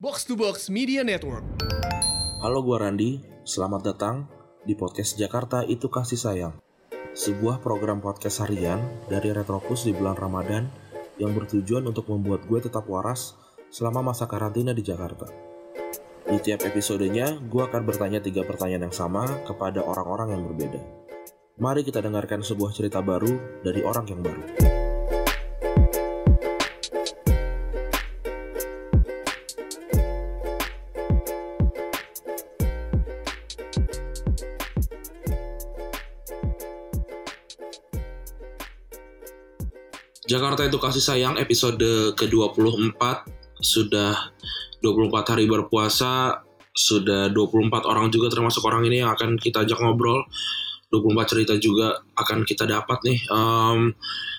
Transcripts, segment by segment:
Box to Box Media Network. Halo gua Randi, selamat datang di podcast Jakarta Itu Kasih Sayang. Sebuah program podcast harian dari Retropus di bulan Ramadan yang bertujuan untuk membuat gue tetap waras selama masa karantina di Jakarta. Di tiap episodenya, gue akan bertanya tiga pertanyaan yang sama kepada orang-orang yang berbeda. Mari kita dengarkan sebuah cerita baru dari orang yang baru. Jakarta itu kasih sayang episode ke-24 sudah 24 hari berpuasa. Sudah 24 orang juga termasuk orang ini yang akan kita ajak ngobrol. 24 cerita juga akan kita dapat nih. Um,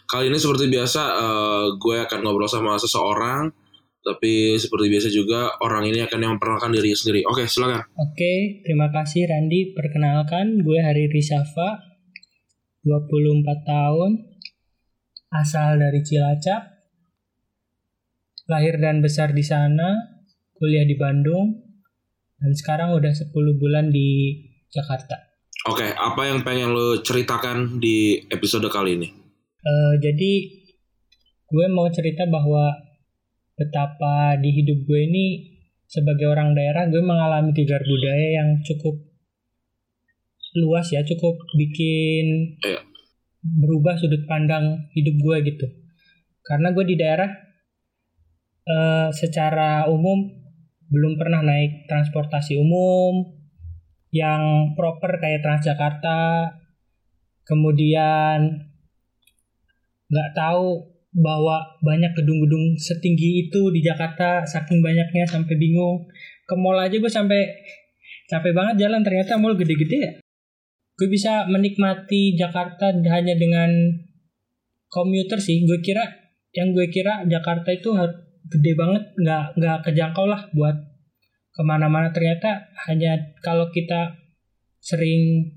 kali ini seperti biasa uh, gue akan ngobrol sama seseorang. Tapi seperti biasa juga orang ini akan yang memperkenalkan diri sendiri. Oke silakan. Oke, terima kasih Randi. Perkenalkan, gue Hari Risafa, 24 tahun, asal dari Cilacap, lahir dan besar di sana, kuliah di Bandung, dan sekarang udah 10 bulan di Jakarta. oke apa yang pengen lo ceritakan di episode kali ini Eh, jadi, gue mau cerita bahwa betapa di hidup gue ini sebagai orang daerah gue mengalami gegar budaya yang cukup luas ya, cukup bikin Iya. Berubah sudut pandang hidup gue gitu. Karena gue di daerah eh, secara umum belum pernah naik transportasi umum yang proper kayak Transjakarta, kemudian nggak tahu bahwa banyak gedung-gedung setinggi itu di Jakarta saking banyaknya sampai bingung. Ke mall aja gue sampai capek banget jalan ternyata mall gede-gede ya gue bisa menikmati Jakarta hanya dengan komuter sih. Gue kira yang gue kira Jakarta itu gede banget. Nggak nggak kejangkau lah buat ke mana-mana. Ternyata hanya kalau kita sering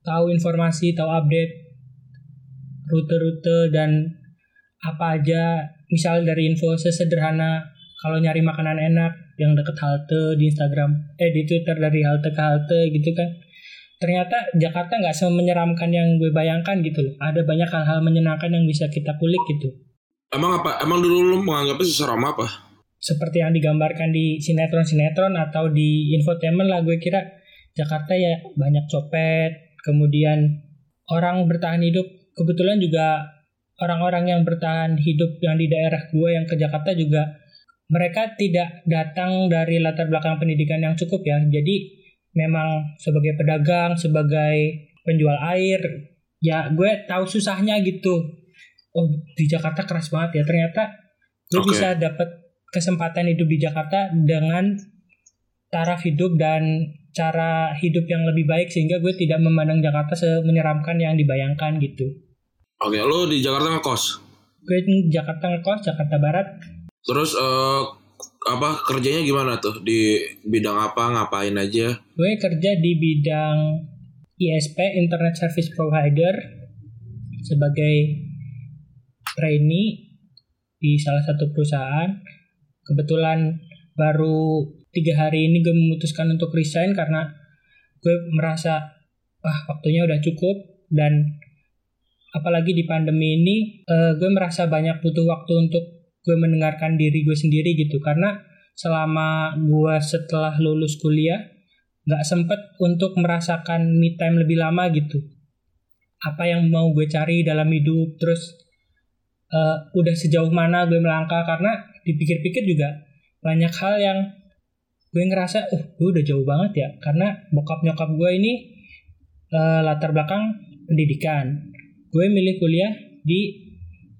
tahu informasi tahu update rute-rute dan apa aja misal dari info sesederhana kalau nyari makanan enak yang deket halte di Instagram eh di Twitter dari halte ke halte gitu kan ternyata Jakarta nggak semenyeramkan yang gue bayangkan gitu loh. Ada banyak hal-hal menyenangkan yang bisa kita kulik gitu. Emang apa? Emang dulu lo menganggapnya seseram apa? Seperti yang digambarkan di sinetron-sinetron atau di infotainment lah gue kira Jakarta ya banyak copet kemudian orang bertahan hidup. Kebetulan juga orang-orang yang bertahan hidup yang di daerah gue yang ke Jakarta juga mereka tidak datang dari latar belakang pendidikan yang cukup ya. Jadi memang sebagai pedagang sebagai penjual air ya gue tahu susahnya gitu oh di Jakarta keras banget ya ternyata gue Oke. bisa dapat kesempatan hidup di Jakarta dengan taraf hidup dan cara hidup yang lebih baik sehingga gue tidak memandang Jakarta semenyeramkan yang dibayangkan gitu. oke lo di Jakarta ngekos Gue di Jakarta ngekos, Jakarta Barat. terus eh, apa kerjanya gimana tuh? Di bidang apa ngapain aja? Gue kerja di bidang ISP, Internet Service Provider, sebagai trainee di salah satu perusahaan. Kebetulan baru tiga hari ini gue memutuskan untuk resign karena gue merasa wah waktunya udah cukup. Dan apalagi di pandemi ini eh, gue merasa banyak butuh waktu untuk gue mendengarkan diri gue sendiri gitu. Karena selama gue setelah lulus kuliah nggak sempet untuk merasakan me time lebih lama gitu. Apa yang mau gue cari dalam hidup terus eh, udah sejauh mana gue melangkah. Karena dipikir-pikir juga banyak hal yang gue ngerasa uh gue udah jauh banget ya. Karena bokap nyokap gue ini eh, latar belakang pendidikan. Gue milih kuliah di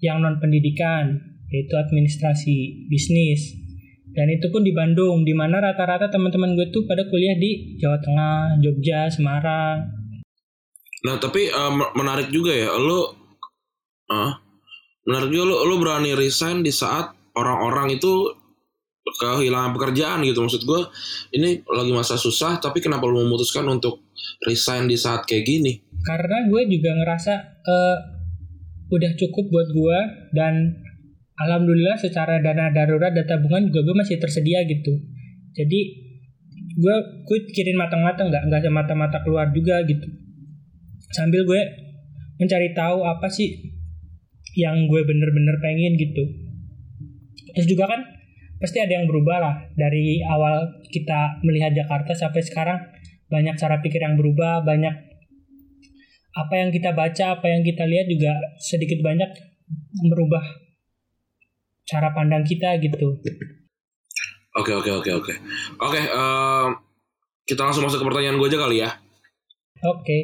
yang non pendidikan yaitu administrasi bisnis. Dan itu pun di Bandung di mana rata-rata teman-teman gue tuh pada kuliah di Jawa Tengah Jogja Semarang. Nah tapi me- menarik juga ya lo ah menarik juga lo lo berani resign di saat orang-orang itu kehilangan pekerjaan gitu. Maksud gue ini lagi masa susah tapi kenapa lo memutuskan untuk resign di saat kayak gini? Karena gue juga ngerasa eh, udah cukup buat gue dan alhamdulillah secara dana darurat dan tabungan juga gue masih tersedia gitu. Jadi gue gue pikirin matang-matang nggak nggak semata-mata keluar juga gitu. Sambil gue mencari tahu apa sih yang gue bener-bener pengen gitu. Terus juga kan pasti ada yang berubah lah. Dari awal kita melihat Jakarta sampai sekarang banyak cara pikir yang berubah banyak apa yang kita baca apa yang kita lihat juga sedikit banyak merubah cara pandang kita gitu Oke oke oke oke. Oke, em, kita langsung masuk ke pertanyaan gue aja kali ya. oke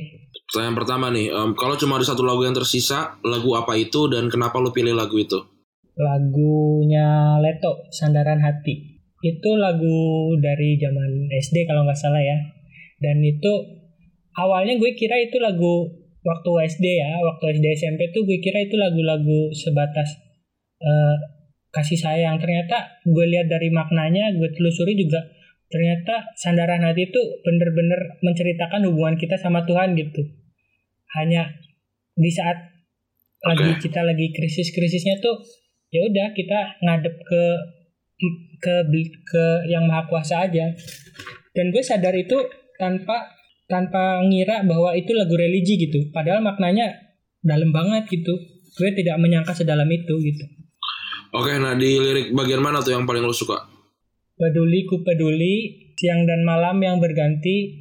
Pertanyaan pertama nih, em, kalau cuma ada satu lagu yang tersisa, lagu apa itu dan kenapa lu pilih lagu itu? lagunya Leto Sandaran Hati itu lagu dari zaman SD kalau nggak salah ya dan itu awalnya gue kira itu lagu waktu SD ya waktu SD SMP tuh gue kira itu lagu-lagu sebatas eh, kasih sayang. Ternyata gue lihat dari maknanya gue telusuri juga ternyata sandaran hati itu bener-bener menceritakan hubungan kita sama Tuhan gitu. Hanya di saat lagi Oke. kita lagi krisis-krisisnya tuh ya udah kita ngadep ke ke ke yang maha kuasa aja. Dan gue sadar itu tanpa tanpa ngira bahwa itu lagu religi gitu. Padahal maknanya dalam banget gitu. Gue tidak menyangka sedalam itu gitu Oke, nah di lirik bagian mana tuh yang paling lu suka? peduli ku peduli siang dan malam yang berganti.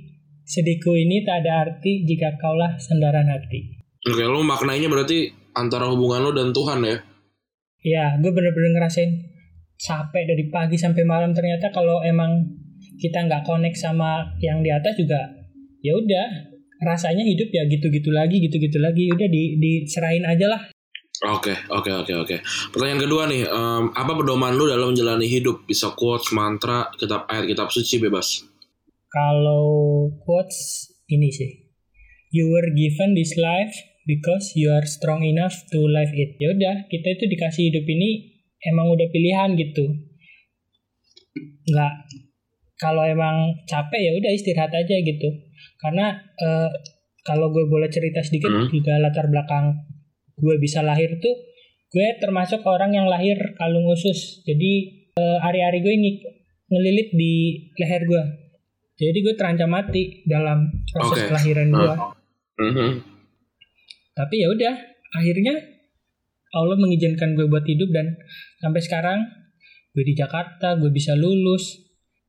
Sedihku ini tak ada arti jika kaulah sandaran hati. Oke, lu maknainya berarti antara hubungan lu dan Tuhan ya? ya gue bener-bener ngerasain capek dari pagi sampai malam. Ternyata kalau emang kita nggak connect sama yang di atas juga ya udah rasanya hidup ya gitu-gitu lagi gitu-gitu lagi. Udah di diserahin aja lah Oke, oke, oke, oke. Pertanyaan kedua nih, em, apa pedoman lu dalam menjalani hidup? Bisa quotes, mantra, kitab ayat, kitab suci bebas. kalau quotes ini sih you were given this life because you are strong enough to live it ya udah kita itu dikasih hidup ini emang udah pilihan gitu nggak kalau emang capek ya udah istirahat aja gitu karena eh, kalau gue boleh cerita sedikit Hmm. juga latar belakang gue bisa lahir tuh gue termasuk orang yang lahir kalung usus. Jadi eh, hari-hari gue ini ngelilit di leher gue jadi gue terancam mati dalam proses Oke. kelahiran gue Mhm. tapi ya udah akhirnya Allah mengizinkan gue buat hidup dan sampai sekarang gue di Jakarta gue bisa lulus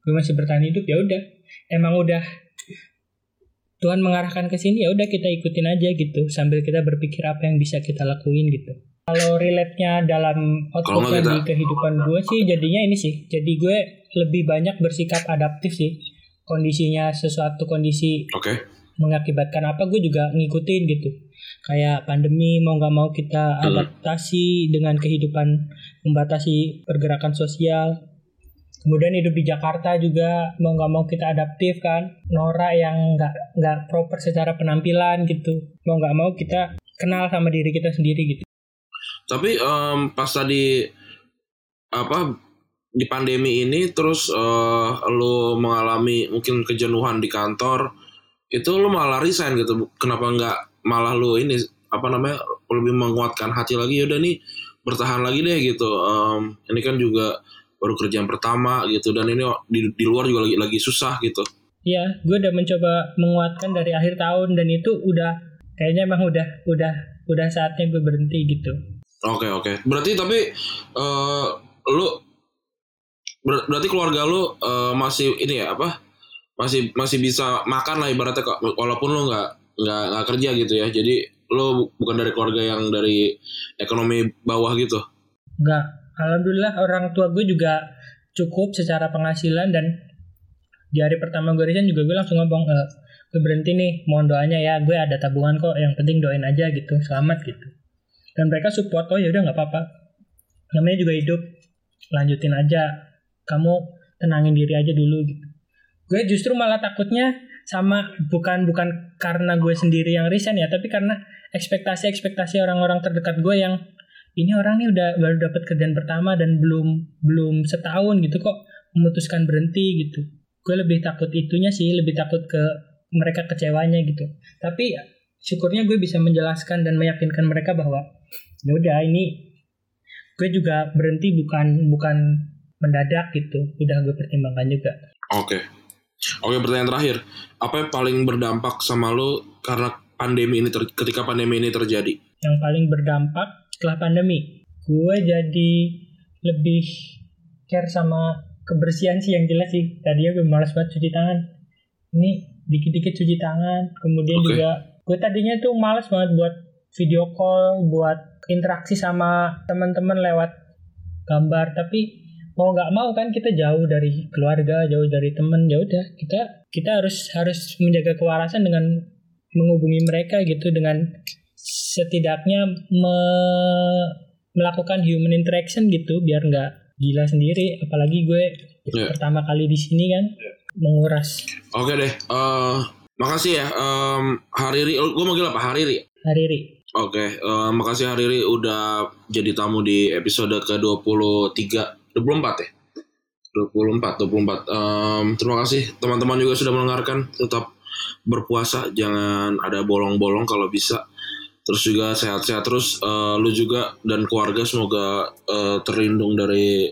gue masih bertahan hidup ya udah. Emang udah Tuhan mengarahkan ke sini ya udah kita ikutin aja gitu sambil kita berpikir apa yang bisa kita lakuin gitu kalau relate-nya dalam outputnya nggak di kehidupan gue sih jadinya ini sih jadi gue lebih banyak bersikap adaptif sih kondisinya sesuatu kondisi Oke. mengakibatkan apa gue juga ngikutin gitu kayak pandemi mau nggak mau kita Hmm. adaptasi dengan kehidupan membatasi pergerakan sosial kemudian hidup di Jakarta juga mau nggak mau kita adaptif kan. Nora yang nggak nggak proper secara penampilan gitu. Mau nggak mau kita kenal sama diri kita sendiri gitu. Tapi em, pas tadi apa di pandemi ini terus eh, lu mengalami mungkin kejenuhan di kantor itu lu malah resign gitu. Kenapa nggak malah lu ini apa namanya lebih menguatkan hati lagi? Udah nih bertahan lagi deh gitu. Em, ini kan juga baru kerjaan pertama gitu dan ini di, di luar juga lagi lagi susah gitu Iya, gue udah mencoba menguatkan dari akhir tahun dan itu udah kayaknya emang udah udah udah saatnya gue berhenti gitu. Oke oke. Berarti tapi eh lu ber- berarti keluarga lu eh, masih ini ya apa? Masih masih bisa makan lah ibaratnya kok walaupun lu nggak nggak nggak kerja gitu ya. Jadi lu bukan dari keluarga yang dari ekonomi bawah gitu. Enggak, alhamdulillah orang tua gue juga cukup secara penghasilan dan di hari pertama gue resign juga gue langsung ngomong e, gue berhenti nih, mohon doanya ya, gue ada tabungan kok, yang penting doain aja gitu, selamat gitu. Dan mereka support, oh ya udah nggak apa-apa, namanya juga hidup, lanjutin aja, kamu tenangin diri aja dulu gitu. Gue justru malah takutnya sama bukan bukan karena gue sendiri yang resign ya, tapi karena ekspektasi-ekspektasi orang-orang terdekat gue yang ini orang nih udah baru dapat kerjaan pertama dan belum belum setahun gitu kok memutuskan berhenti gitu gue lebih takut itunya sih lebih takut ke mereka kecewanya gitu tapi syukurnya gue bisa menjelaskan dan meyakinkan mereka bahwa ya udah ini gue juga berhenti bukan bukan mendadak gitu udah gue pertimbangkan juga Oke. Oke, pertanyaan terakhir. Apa yang paling berdampak sama lu karena pandemi ini ter- ketika pandemi ini terjadi? yang paling berdampak setelah pandemi. Gue jadi lebih care sama kebersihan sih yang jelas sih. Tadinya gue malas banget cuci tangan. Ini dikit-dikit cuci tangan kemudian Oke. juga gue tadinya tuh malas banget buat video call buat interaksi sama teman-teman lewat gambar. Tapi mau nggak mau kan kita jauh dari keluarga jauh dari teman ya udah kita kita harus harus menjaga kewarasan dengan menghubungi mereka gitu dengan setidaknya me- melakukan human interaction gitu biar nggak gila sendiri apalagi gue Iya. pertama kali di sini kan menguras Oke deh. eh makasih ya. Em Hariri, gue manggil apa? Hariri. Hariri Oke, eh, makasih Hariri udah jadi tamu di episode ke-23, 24 ya? 24, 24. Em, terima kasih teman-teman juga sudah mendengarkan. Tetap berpuasa, jangan ada bolong-bolong kalau bisa. Terus juga sehat-sehat terus. Eh, lu juga dan keluarga semoga eh, terlindung dari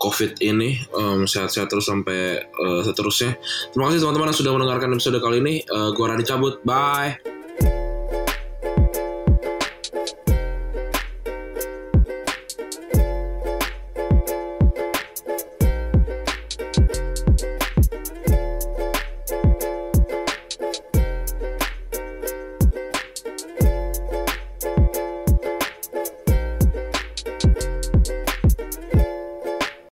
COVID ini. Em, sehat-sehat terus sampai eh, seterusnya. Terima kasih teman-teman yang sudah mendengarkan episode kali ini. Eh, gua Rani cabut. Bye.